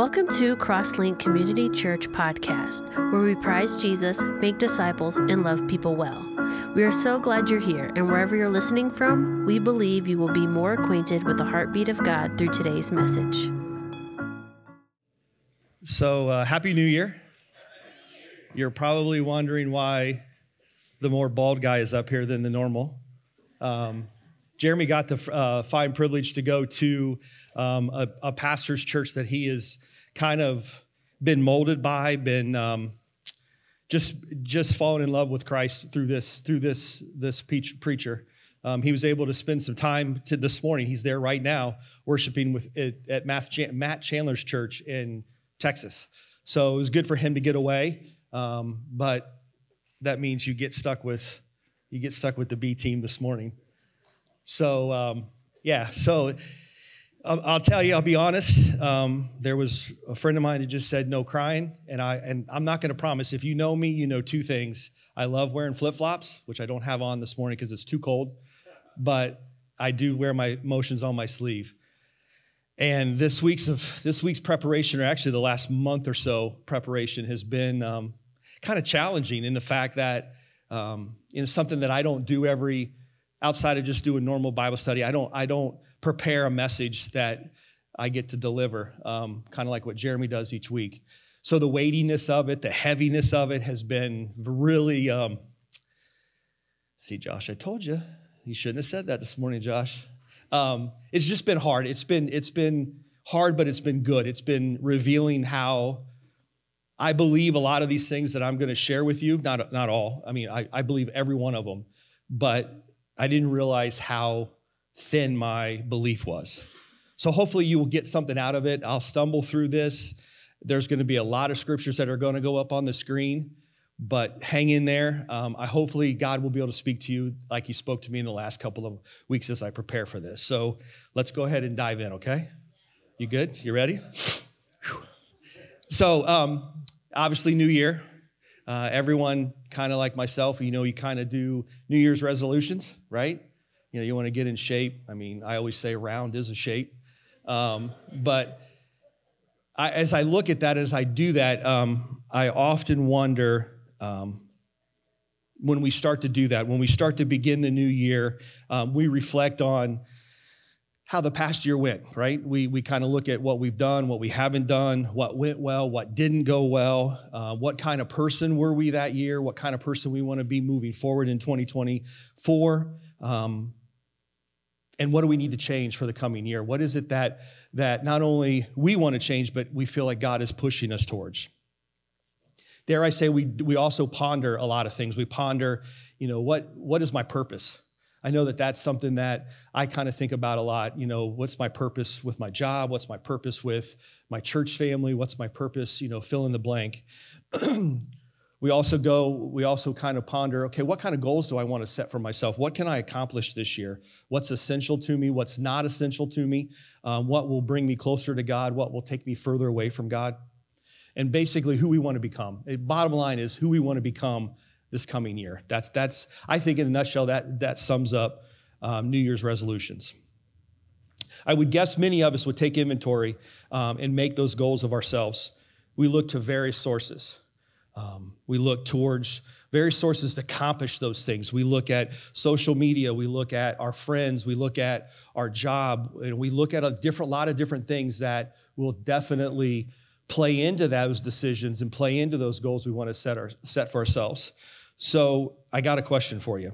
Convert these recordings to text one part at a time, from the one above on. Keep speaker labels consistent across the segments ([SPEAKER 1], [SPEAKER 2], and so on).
[SPEAKER 1] Welcome to Crosslink Community Church podcast, where we prize Jesus, make disciples, and love people well. We are so glad you're here, and wherever you're listening from, we believe you will be more acquainted with the heartbeat of God through today's message.
[SPEAKER 2] So, uh, Happy New Year. You're probably wondering why the more bald guy is up here than the normal. Um, Jeremy got the uh, fine privilege to go to um, a, a, pastor's church that he has kind of been molded by, been um, just just fallen in love with Christ through this through this this preacher. Um, he was able to spend some time to this morning. He's there right now worshiping with at Matt Chandler's church in Texas. So it was good for him to get away, um, but that means you get stuck with you get stuck with the B team this morning. So, um, yeah, so I'll, tell you, I'll be honest. Um, there was a friend of mine that just said no crying, and I and I'm not going to promise. If you know me, you know two things. I love wearing flip flops, which I don't have on this morning because it's too cold, but I do wear my emotions on my sleeve. And this week's of this week's preparation, or actually the last month or so preparation, has been um, kind of challenging in the fact that um, you know something that I don't do every outside of just doing normal Bible study, I don't, I don't prepare a message that I get to deliver, um, kind of like what Jeremy does each week. So the weightiness of it, the heaviness of it has been really. Um, see, Josh, I told you you shouldn't have said that this morning, Josh. Um, it's just been hard. It's been it's been hard, but it's been good. It's been revealing how I believe a lot of these things that I'm going to share with you. Not not all. I mean, I, I believe every one of them, but I didn't realize how thin my belief was. So hopefully you will get something out of it. I'll stumble through this. There's going to be a lot of scriptures that are going to go up on the screen, but hang in there. Um, I hopefully God will be able to speak to you like He spoke to me in the last couple of weeks as I prepare for this. So let's go ahead and dive in. Okay? You good? You ready? So um, obviously, New Year. Uh, everyone, kind of like myself, you know, you kind of do New Year's resolutions, right? You know, you want to get in shape. I mean, I always say round is a shape. Um, but I, as I look at that, as I do that, um, I often wonder um, when we start to do that, when we start to begin the new year, um, we reflect on how the past year went, right? We, we kind of look at what we've done, what we haven't done, what went well, what didn't go well, uh, what kind of person were we that year, what kind of person we want to be moving forward in 2024. Um, and what do we need to change for the coming year? What is it that, that not only we want to change, but we feel like God is pushing us towards? Dare I say, we, we also ponder a lot of things. We ponder, you know, what, what is my purpose? I know that that's something that I kind of think about a lot. You know, what's my purpose with my job? What's my purpose with my church family? What's my purpose, you know, fill in the blank. we also go, we also kind of ponder, okay, what kind of goals do I want to set for myself? What can I accomplish this year? What's essential to me? What's not essential to me? Um, what will bring me closer to God? What will take me further away from God? And basically, who we want to become. Bottom line is who we want to become this coming year. That's, that's I think, in a nutshell, that, that sums up um, New Year's resolutions. I would guess many of us would take inventory um, and make those goals of ourselves. We look to various sources. Um, we look towards various sources to accomplish those things. We look at social media, we look at our friends, we look at our job, and we look at a different lot of different things that will definitely play into those decisions and play into those goals we want to set, our, set for ourselves. So I got a question for you.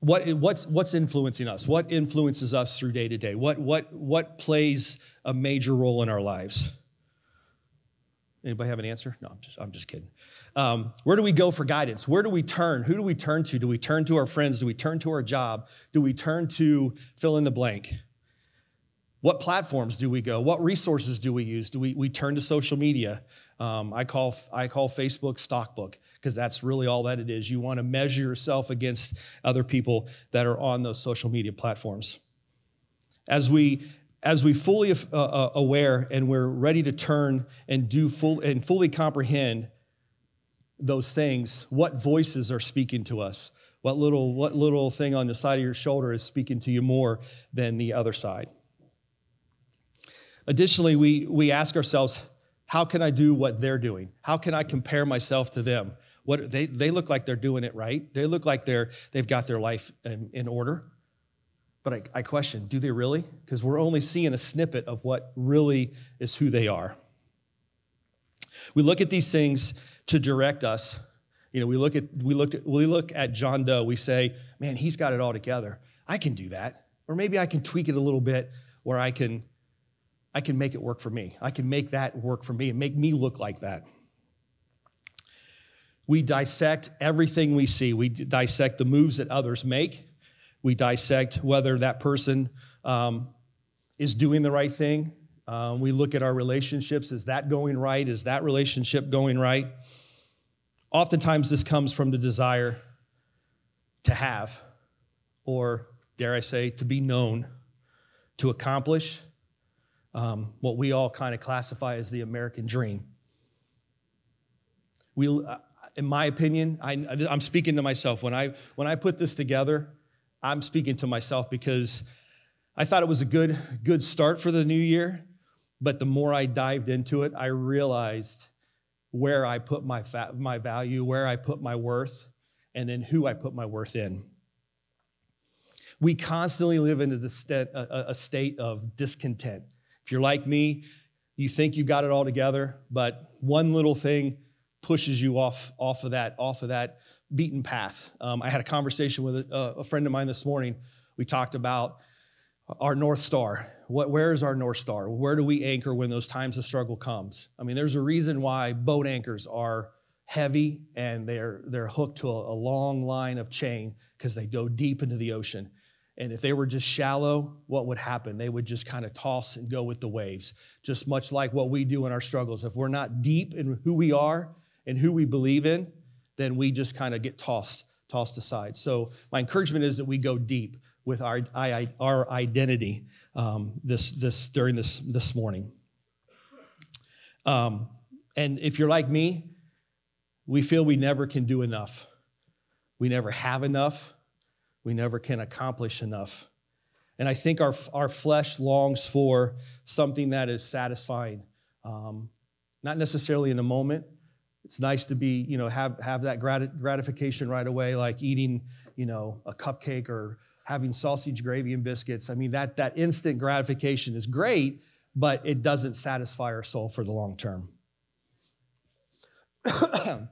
[SPEAKER 2] What, what's, what's influencing us? What influences us through day to day? What, what, what plays a major role in our lives? Anybody have an answer? No, I'm just, I'm just kidding. Um, where do we go for guidance? Where do we turn? Who do we turn to? Do we turn to our friends? Do we turn to our job? Do we turn to fill in the blank? What platforms do we go? What resources do we use? Do we, we turn to social media? Um, I, call, I call Facebook stockbook because that's really all that it is. You want to measure yourself against other people that are on those social media platforms. As we, as we fully uh, uh, aware and we're ready to turn and do full and fully comprehend those things, what voices are speaking to us? What little, what little thing on the side of your shoulder is speaking to you more than the other side? Additionally, we, we ask ourselves, how can I do what they're doing? How can I compare myself to them? What, they, they look like they're doing it right. They look like they're, they've got their life in, in order. But I, I question, do they really? Because we're only seeing a snippet of what really is who they are. We look at these things to direct us. You know, we look at we look at we look at John Doe, we say, man, he's got it all together. I can do that. Or maybe I can tweak it a little bit where I can I can make it work for me. I can make that work for me and make me look like that. We dissect everything we see. We dissect the moves that others make. We dissect whether that person um, is doing the right thing. Um, we look at our relationships. Is that going right? Is that relationship going right? Oftentimes, this comes from the desire to have, or dare I say, to be known, to accomplish um, what we all kind of classify as the American dream. We, uh, in my opinion, I, I'm speaking to myself. When I, when I put this together, I'm speaking to myself because I thought it was a good, good start for the new year. But the more I dived into it, I realized where I put my, fa- my value, where I put my worth, and then who I put my worth in. We constantly live in a, a state of discontent. If you're like me, you think you've got it all together, but one little thing pushes you off, off of that, off of that beaten path. Um, I had a conversation with a, a, friend of mine this morning. We talked about our North Star. What, where is our North Star? Where do we anchor when those times of struggle comes? I mean, there's a reason why boat anchors are heavy and they're, they're hooked to a, a long line of chain because they go deep into the ocean. And if they were just shallow, what would happen? They would just kind of toss and go with the waves, just much like what we do in our struggles. If we're not deep in who we are and who we believe in, then we just kind of get tossed, tossed aside. So my encouragement is that we go deep with our, our identity um, this, this, during this, this morning. Um, and if you're like me, we feel we never can do enough. We never have enough. We never can accomplish enough. And I think our, our flesh longs for something that is satisfying, um, not necessarily in the moment, it's nice to be, you know, have, have that gratification right away, like eating, you know, a cupcake or having sausage gravy and biscuits. I mean, that, that instant gratification is great, but it doesn't satisfy our soul for the long term.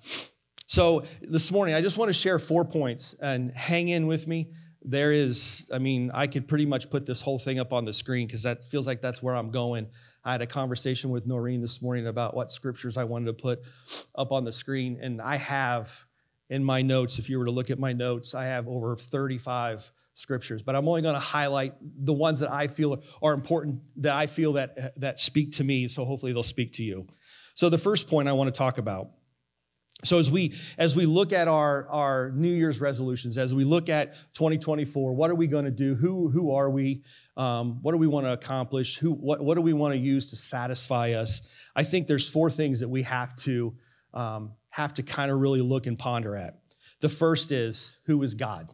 [SPEAKER 2] so this morning, I just want to share four points and hang in with me. There is, I mean, I could pretty much put this whole thing up on the screen because that feels like that's where I'm going. I had a conversation with Noreen this morning about what scriptures I wanted to put up on the screen. And I have in my notes, if you were to look at my notes, I have over 35 scriptures, but I'm only going to highlight the ones that I feel are important, that I feel that, that speak to me. So hopefully they'll speak to you. So the first point I want to talk about so as we as we look at our our new year's resolutions as we look at 2024 what are we going to do? Who who are we? Um, what do we want to accomplish? Who what, what do we want to use to satisfy us? I think there's four things that we have to um, have to kind of really look and ponder at. The first is who is god?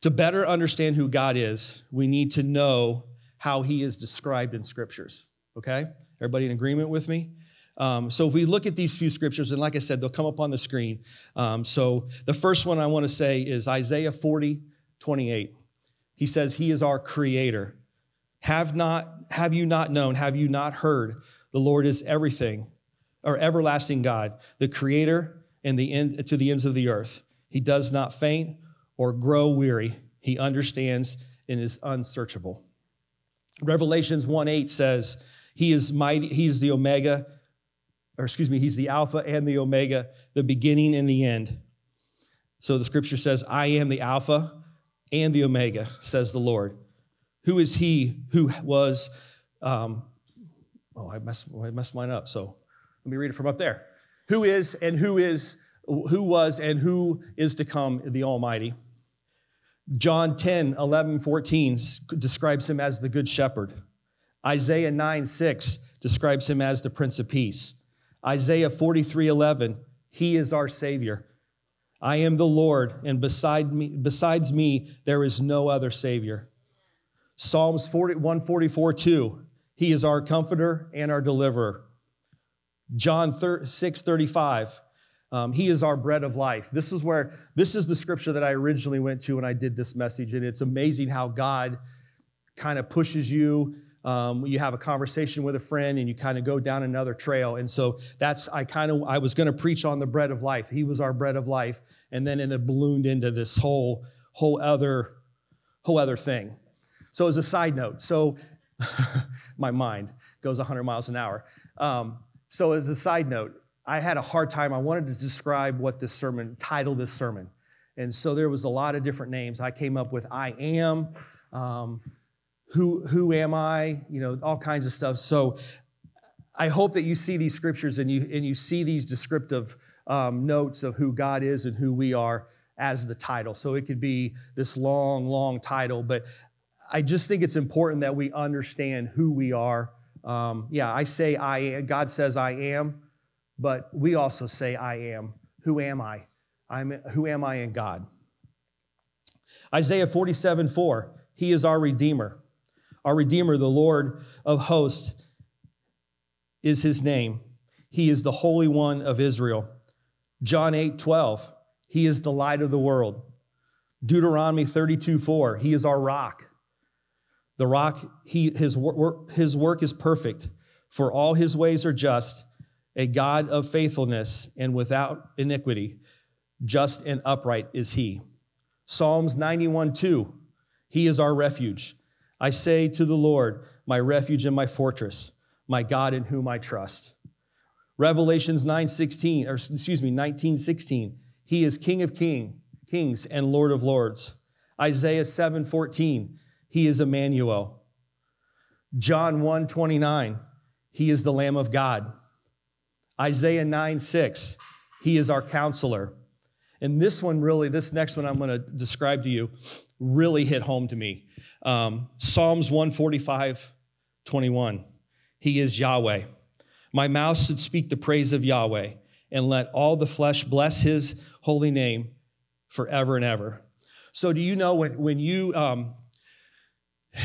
[SPEAKER 2] To better understand who god is we need to know how he is described in scriptures okay? Everybody in agreement with me um, so if we look at these few scriptures, and like I said, they'll come up on the screen. Um, so the first one I want to say is Isaiah 40, 28. He says, He is our creator. Have not, have you not known, have you not heard? The Lord is everything, or everlasting God, the creator and the end to the ends of the earth. He does not faint or grow weary. He understands and is unsearchable. Revelations 1 8 says, He is mighty, He is the Omega or excuse me, he's the Alpha and the Omega, the beginning and the end. So the scripture says, I am the Alpha and the Omega, says the Lord. Who is he who was, um, oh, I messed, I messed mine up. So let me read it from up there. Who is and who is, who was and who is to come, the Almighty. John 10, 11, 14 describes him as the Good Shepherd. Isaiah 9, 6 describes him as the Prince of Peace. Isaiah 43 11, He is our Savior. I am the Lord, and beside me, besides me, there is no other Savior. Psalms 40, 144 2, He is our comforter and our deliverer. John 6 35. Um, he is our bread of life. This is where, this is the scripture that I originally went to when I did this message. And it's amazing how God kind of pushes you. Um, you have a conversation with a friend and you kind of go down another trail. And so that's, I kind of, I was going to preach on the bread of life. He was our bread of life. And then it ballooned into this whole, whole other, whole other thing. So as a side note, so my mind goes 100 miles an hour. Um, so as a side note, I had a hard time. I wanted to describe what this sermon, title this sermon. And so there was a lot of different names. I came up with I am, um, who, who am I, you know, all kinds of stuff. So I hope that you see these scriptures and you, and you see these descriptive um, notes of who God is and who we are as the title. So it could be this long, long title, but I just think it's important that we understand who we are. Um, yeah, I say I am. God says I am but we also say, I am. Who am I? I'm, who am I in God? Isaiah 47 4, He is our Redeemer. Our Redeemer, the Lord of hosts, is His name. He is the Holy One of Israel. John 8 12, He is the light of the world. Deuteronomy 32 4, He is our rock. The rock, he, his, his work is perfect, for all his ways are just a God of faithfulness and without iniquity. Just and upright is he. Psalms 91 2. He is our refuge. I say to the Lord, my refuge and my fortress, my God in whom I trust. Revelations 9:16 or excuse me 19:16 He is King of king, kings and Lord of lords. Isaiah 7:14 He is Emmanuel. John 1:29 He is the Lamb of God. Isaiah 9 6, he is our counselor. And this one really, this next one I'm going to describe to you, really hit home to me. Um, Psalms 145 21, he is Yahweh. My mouth should speak the praise of Yahweh, and let all the flesh bless his holy name forever and ever. So, do you know when, when you, um,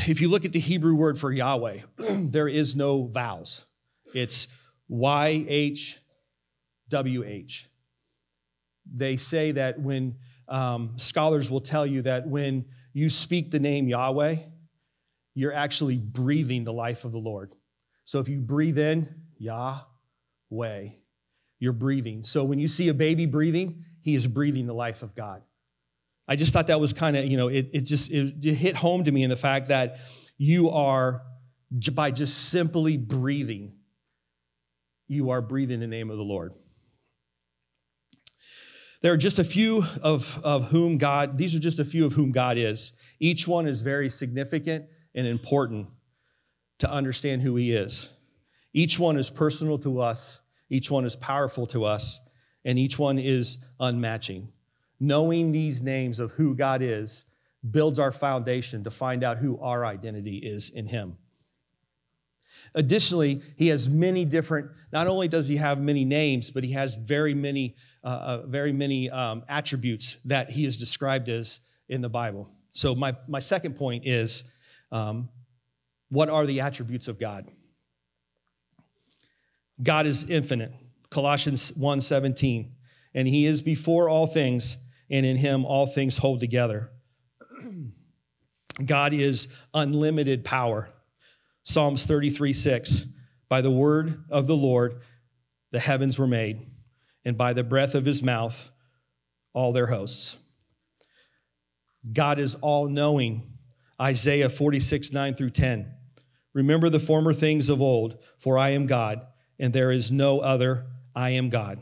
[SPEAKER 2] if you look at the Hebrew word for Yahweh, there is no vowels. It's YHWH. They say that when um, scholars will tell you that when you speak the name Yahweh, you're actually breathing the life of the Lord. So if you breathe in, Yahweh, you're breathing. So when you see a baby breathing, he is breathing the life of God. I just thought that was kind of, you know, it, it just it, it hit home to me in the fact that you are, by just simply breathing, you are breathing the name of the Lord. There are just a few of, of whom God, these are just a few of whom God is. Each one is very significant and important to understand who He is. Each one is personal to us, each one is powerful to us, and each one is unmatching. Knowing these names of who God is builds our foundation to find out who our identity is in Him. Additionally, he has many different, not only does he have many names, but he has very many, uh, uh, very many um, attributes that he is described as in the Bible. So my, my second point is, um, what are the attributes of God? God is infinite. Colossians 1:17. And he is before all things, and in him all things hold together. God is unlimited power. Psalms 33 6. By the word of the Lord, the heavens were made, and by the breath of his mouth, all their hosts. God is all knowing. Isaiah 46 9 through 10. Remember the former things of old, for I am God, and there is no other. I am God.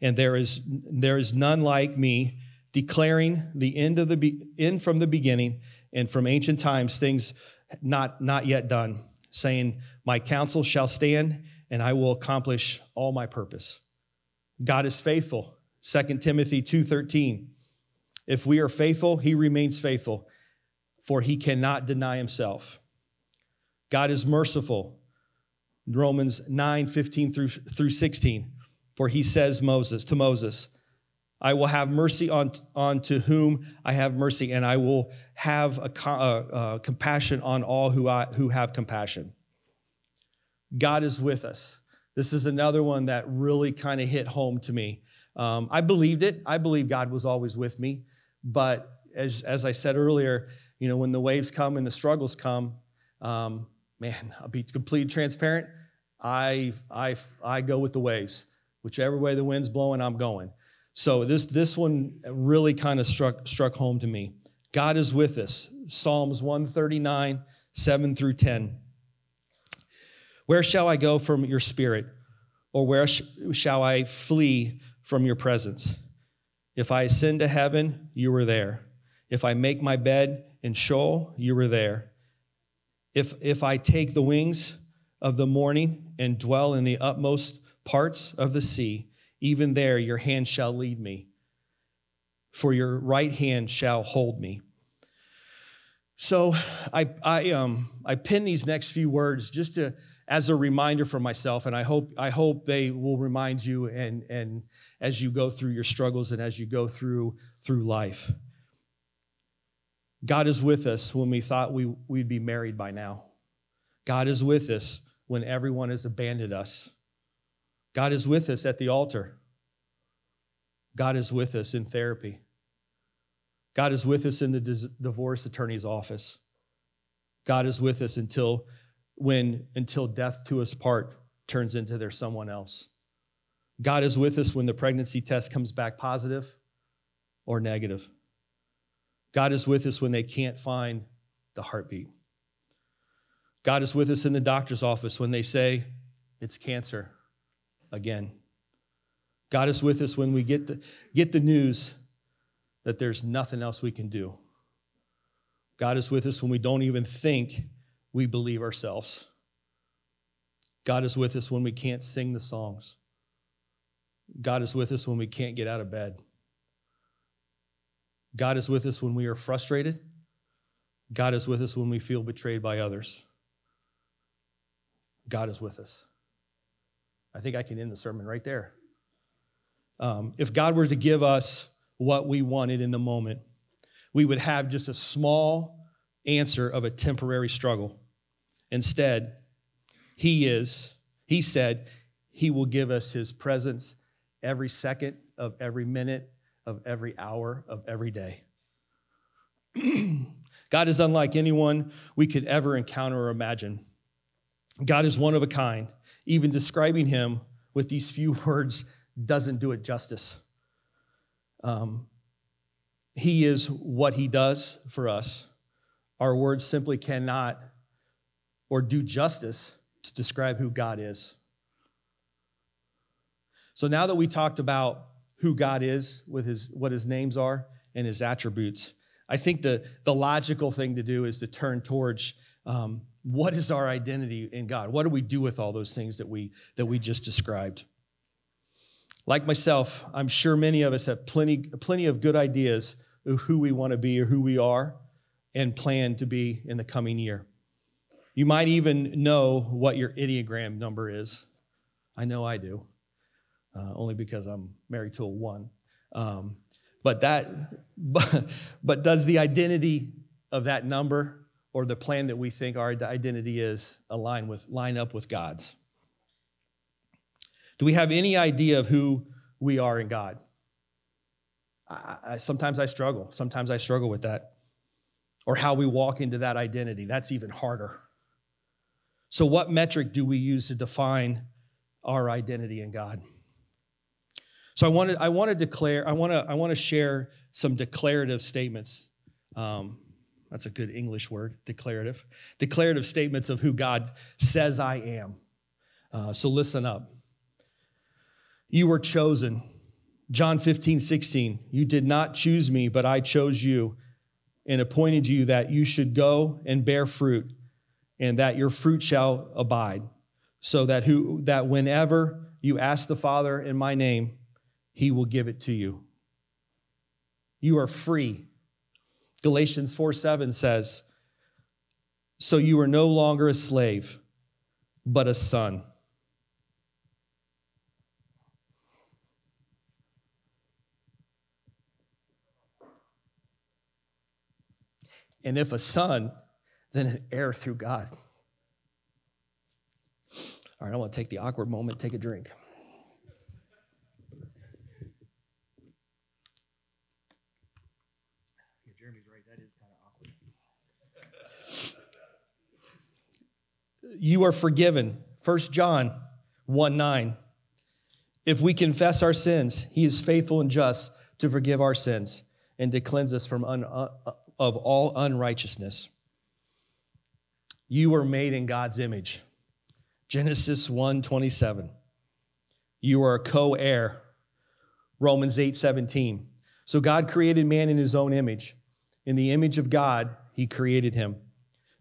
[SPEAKER 2] And there is, there is none like me, declaring the end, of the end from the beginning and from ancient times things not, not yet done saying, My counsel shall stand, and I will accomplish all my purpose. God is faithful. 2 Timothy 2:13. If we are faithful, he remains faithful, for he cannot deny himself. God is merciful. Romans 9, 15 through, through 16. For he says Moses to Moses, I will have mercy on, on to whom I have mercy, and I will have a, a, a compassion on all who, I, who have compassion. God is with us. This is another one that really kind of hit home to me. Um, I believed it. I believe God was always with me. But as, as I said earlier, you know, when the waves come and the struggles come, um, man, I'll be completely transparent. I, I, I go with the waves. Whichever way the wind's blowing, I'm going. So this, this one really kind of struck, struck home to me. God is with us. Psalms 139, 7 through 10. Where shall I go from your spirit? Or where sh- shall I flee from your presence? If I ascend to heaven, you are there. If I make my bed in Sheol, you are there. If, if I take the wings of the morning and dwell in the utmost parts of the sea, even there your hand shall lead me, for your right hand shall hold me. So I, I, um, I pin these next few words just to, as a reminder for myself, and I hope, I hope they will remind you and, and as you go through your struggles and as you go through, through life. God is with us when we thought we, we'd be married by now. God is with us when everyone has abandoned us. God is with us at the altar. God is with us in therapy. God is with us in the divorce attorney's office. God is with us until when until death to us part turns into there's someone else. God is with us when the pregnancy test comes back positive or negative. God is with us when they can't find the heartbeat. God is with us in the doctor's office when they say it's cancer again. God is with us when we get the, get the news that there's nothing else we can do. God is with us when we don't even think we believe ourselves. God is with us when we can't sing the songs. God is with us when we can't get out of bed. God is with us when we are frustrated. God is with us when we feel betrayed by others. God is with us. I think I can end the sermon right there. Um, if God were to give us what we wanted in the moment, we would have just a small answer of a temporary struggle. Instead, He is, He said, He will give us His presence every second of every minute of every hour of every day. God is unlike anyone we could ever encounter or imagine. God is one of a kind. Even describing him with these few words doesn't do it justice. Um, he is what he does for us. Our words simply cannot or do justice to describe who God is. So now that we talked about who God is with his what his names are and his attributes, I think the, the logical thing to do is to turn towards um, what is our identity in God? What do we do with all those things that we that we just described? Like myself, I'm sure many of us have plenty plenty of good ideas of who we want to be or who we are and plan to be in the coming year. You might even know what your Enneagram number is. I know I do, uh, only because I'm married to a one. Um, but that, but, but does the identity of that number or the plan that we think our identity is align with line up with God's? Do we have any idea of who we are in God? I, I, sometimes I struggle. Sometimes I struggle with that. Or how we walk into that identity. That's even harder. So, what metric do we use to define our identity in God? So, I want to, I want to declare, I want to, I want to share some declarative statements. Um, that's a good English word, declarative. Declarative statements of who God says I am. Uh, so listen up. You were chosen. John 15, 16. You did not choose me, but I chose you and appointed you that you should go and bear fruit, and that your fruit shall abide, so that who that whenever you ask the Father in my name, he will give it to you. You are free Galatians 4 7 says, So you are no longer a slave, but a son. And if a son, then an heir through God. All right, I want to take the awkward moment, take a drink. Jeremy's right, that is kind of awkward. You are forgiven. 1 John 1 9. If we confess our sins, he is faithful and just to forgive our sins and to cleanse us from un, uh, of all unrighteousness. You were made in God's image. Genesis 1 27. You are a co heir. Romans 8 17. So God created man in his own image. In the image of God, he created him.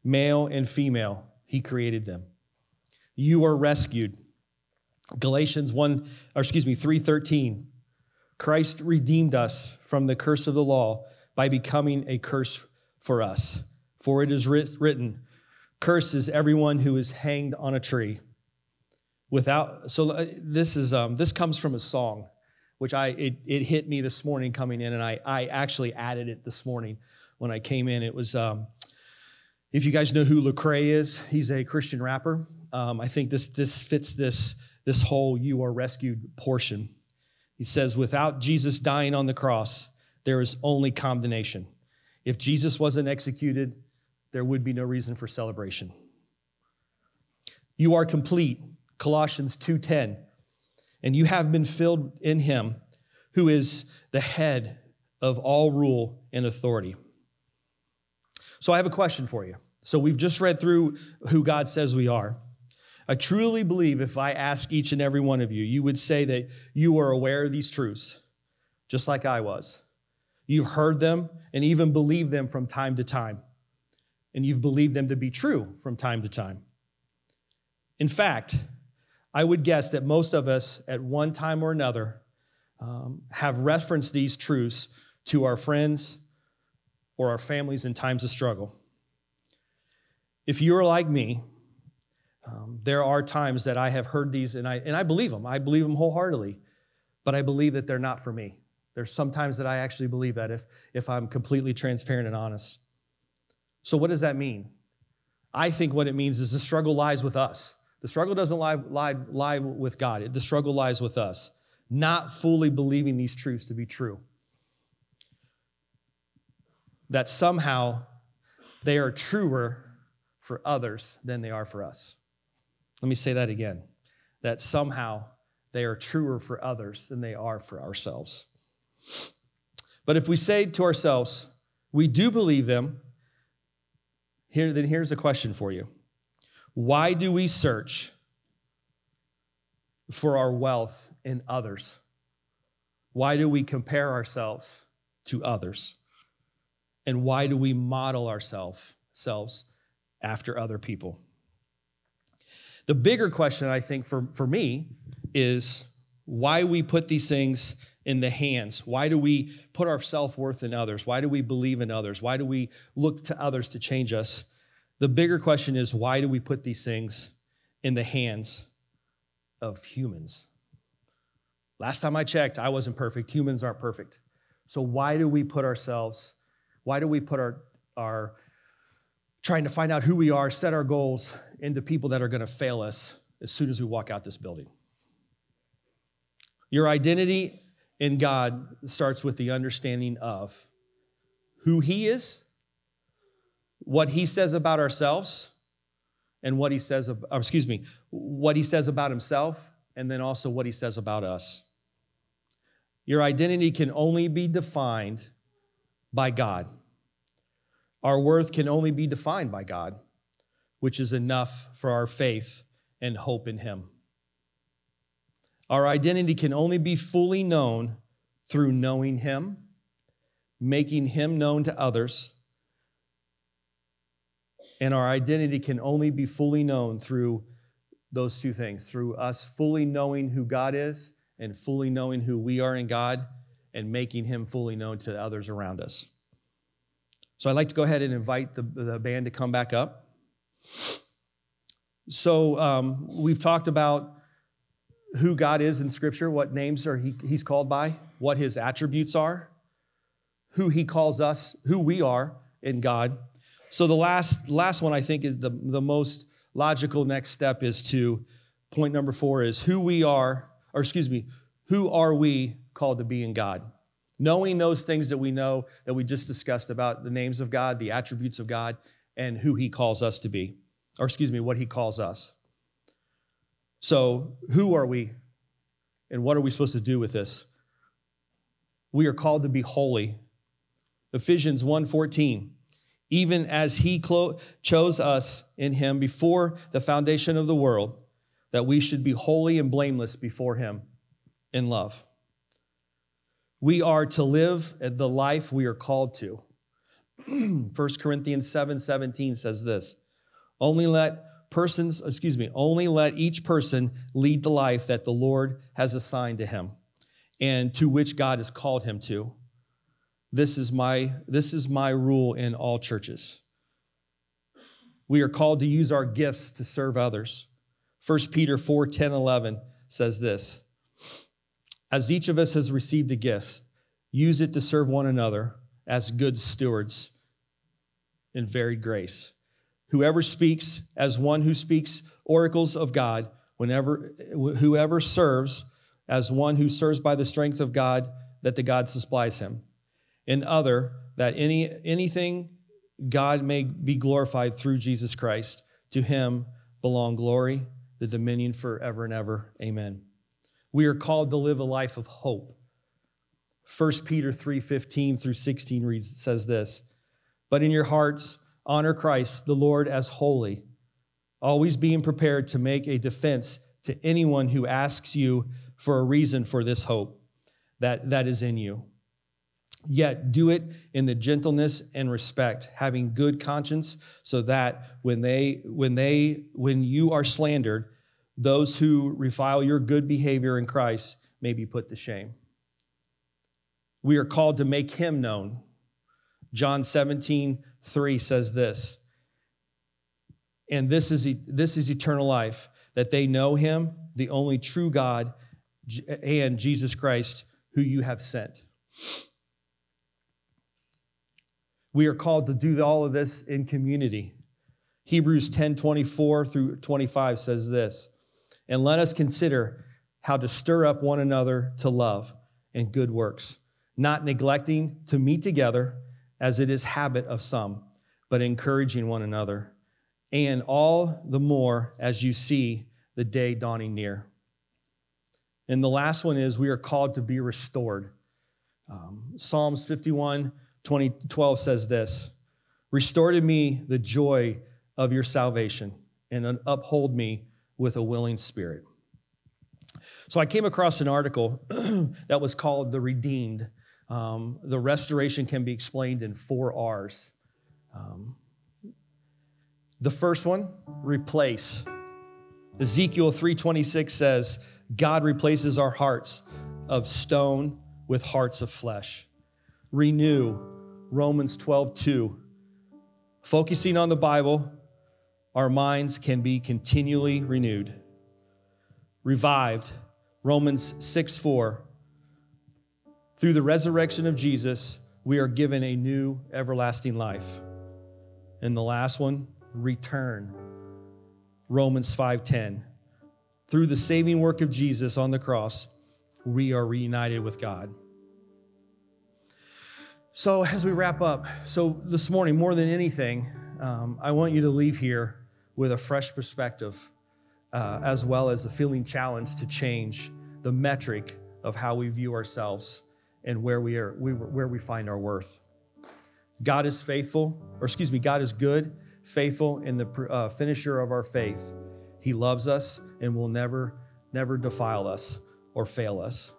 [SPEAKER 2] Male and female, he created them. You are rescued. Galatians 1, or excuse me, 3:13. Christ redeemed us from the curse of the law by becoming a curse for us. For it is written, curses everyone who is hanged on a tree. Without so uh, this is um, this comes from a song, which I it, it hit me this morning coming in, and I I actually added it this morning when I came in. It was um, if you guys know who Lecrae is, he's a Christian rapper. Um, I think this this fits this this whole "you are rescued" portion. He says, "Without Jesus dying on the cross, there is only condemnation. If Jesus wasn't executed, there would be no reason for celebration. You are complete, Colossians 2:10, and you have been filled in him who is the head of all rule and authority. So I have a question for you. So we've just read through who God says we are. I truly believe if I ask each and every one of you, you would say that you are aware of these truths, just like I was. You've heard them and even believed them from time to time and you've believed them to be true from time to time. In fact, I would guess that most of us, at one time or another, um, have referenced these truths to our friends or our families in times of struggle. If you're like me, um, there are times that I have heard these and I, and I believe them. I believe them wholeheartedly, but I believe that they're not for me. There's sometimes that I actually believe that if, if I'm completely transparent and honest. So, what does that mean? I think what it means is the struggle lies with us. The struggle doesn't lie, lie, lie with God, the struggle lies with us, not fully believing these truths to be true. That somehow they are truer for others than they are for us. Let me say that again. That somehow they are truer for others than they are for ourselves. But if we say to ourselves, we do believe them, here, then here's a question for you Why do we search for our wealth in others? Why do we compare ourselves to others? And why do we model ourselves after other people? The bigger question, I think, for, for me is why we put these things in the hands? Why do we put our self worth in others? Why do we believe in others? Why do we look to others to change us? The bigger question is why do we put these things in the hands of humans? Last time I checked, I wasn't perfect. Humans aren't perfect. So why do we put ourselves, why do we put our, our trying to find out who we are, set our goals into people that are going to fail us as soon as we walk out this building? Your identity in God starts with the understanding of who He is, what He says about ourselves, and what He says, excuse me, what He says about Himself, and then also what He says about us. Your identity can only be defined by God. Our worth can only be defined by God, which is enough for our faith and hope in Him. Our identity can only be fully known through knowing Him, making Him known to others, and our identity can only be fully known through those two things through us fully knowing who God is and fully knowing who we are in God and making Him fully known to others around us. So I'd like to go ahead and invite the, the band to come back up. So um, we've talked about who God is in Scripture, what names are he, He's called by, what His attributes are, who He calls us, who we are in God. So the last last one I think is the, the most logical next step is to point number four is who we are, or excuse me, who are we called to be in God? Knowing those things that we know that we just discussed about the names of God, the attributes of God, and who He calls us to be, or excuse me, what He calls us. So, who are we, and what are we supposed to do with this? We are called to be holy. Ephesians 1:14 even as he clo- chose us in him before the foundation of the world that we should be holy and blameless before him in love. We are to live the life we are called to. 1 Corinthians 7 17 says this Only let persons, excuse me, only let each person lead the life that the Lord has assigned to him and to which God has called him to. This is my, this is my rule in all churches. We are called to use our gifts to serve others. 1 Peter 4 10 11 says this As each of us has received a gift, use it to serve one another as good stewards in varied grace. Whoever speaks as one who speaks oracles of God, whenever whoever serves as one who serves by the strength of God that the God supplies him. In other, that any anything God may be glorified through Jesus Christ. To him belong glory, the dominion forever and ever. Amen. We are called to live a life of hope. 1 Peter 3:15 through 16 reads says this, "But in your hearts honor Christ the Lord as holy, always being prepared to make a defense to anyone who asks you for a reason for this hope that, that is in you. Yet do it in the gentleness and respect, having good conscience, so that when they when they when you are slandered, those who revile your good behavior in Christ may be put to shame. We are called to make him known. John 17, 3 says this. And this is, this is eternal life, that they know him, the only true God, and Jesus Christ, who you have sent. We are called to do all of this in community. Hebrews 10 24 through 25 says this And let us consider how to stir up one another to love and good works, not neglecting to meet together as it is habit of some, but encouraging one another, and all the more as you see the day dawning near. And the last one is we are called to be restored. Um, Psalms 51 20, 12 says this Restore to me the joy of your salvation and uphold me with a willing spirit. So I came across an article that was called The Redeemed. Um, the restoration can be explained in four R's. Um, the first one, replace. Ezekiel 3:26 says, God replaces our hearts of stone with hearts of flesh. Renew, Romans 12:2. Focusing on the Bible, our minds can be continually renewed. Revived, Romans 6, 4. Through the resurrection of Jesus, we are given a new everlasting life. And the last one, return. Romans 5:10. Through the saving work of Jesus on the cross, we are reunited with God. So, as we wrap up, so this morning, more than anything, um, I want you to leave here with a fresh perspective, uh, as well as a feeling challenged to change the metric of how we view ourselves and where we are, we, where we find our worth. God is faithful, or excuse me, God is good, faithful, and the uh, finisher of our faith. He loves us and will never, never defile us or fail us.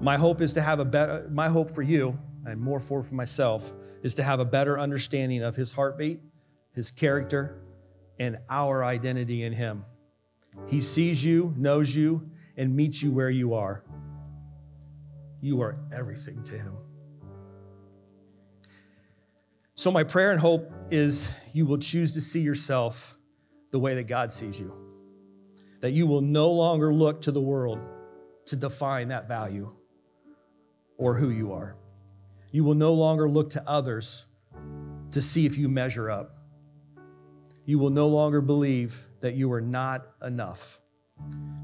[SPEAKER 2] My hope is to have a better, my hope for you, and more for, for myself, is to have a better understanding of his heartbeat, his character, and our identity in him. He sees you, knows you, and meets you where you are. You are everything to him. So, my prayer and hope is you will choose to see yourself the way that God sees you. That you will no longer look to the world to define that value or who you are. You will no longer look to others to see if you measure up. you will no longer believe that you are not enough.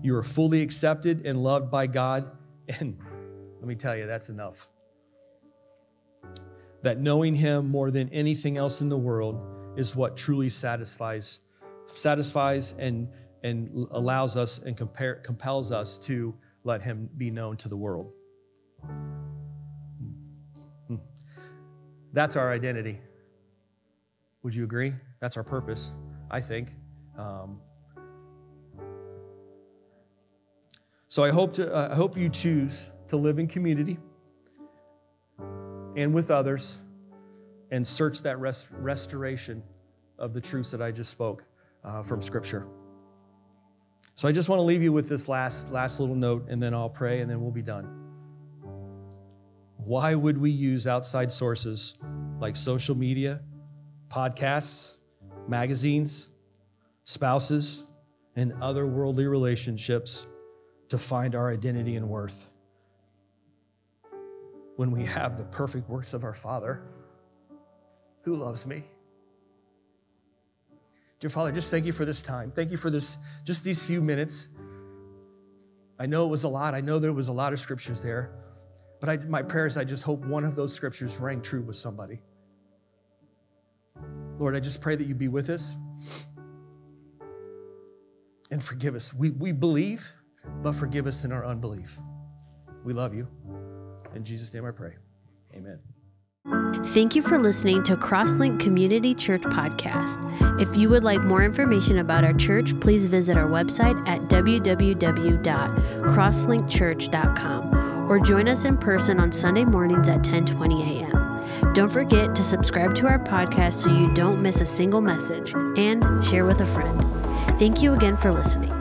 [SPEAKER 2] You are fully accepted and loved by God, and let me tell you, that's enough. That knowing Him more than anything else in the world is what truly satisfies, satisfies and, and allows us and compare, compels us to let Him be known to the world. Hmm. That's our identity. Would you agree? That's our purpose, I think. Um, so I hope to I hope you choose to live in community and with others and search that rest, restoration of the truths that I just spoke uh, from Scripture. So I just want to leave you with this last last little note, and then I'll pray, and then we'll be done. Why would we use outside sources like social media, podcasts, magazines, spouses, and other worldly relationships to find our identity and worth when we have the perfect works of our Father who loves me. Dear Father, just thank you for this time. Thank you for this, just these few minutes. I know it was a lot. I know there was a lot of scriptures there. But I, my prayer is I just hope one of those scriptures rang true with somebody. Lord, I just pray that you be with us and forgive us. We, we believe, but forgive us in our unbelief. We love you. In Jesus' name I pray. Amen.
[SPEAKER 1] Thank you for listening to Crosslink Community Church Podcast. If you would like more information about our church, please visit our website at www.crosslinkchurch.com or join us in person on Sunday mornings at 10:20 a.m. Don't forget to subscribe to our podcast so you don't miss a single message and share with a friend. Thank you again for listening.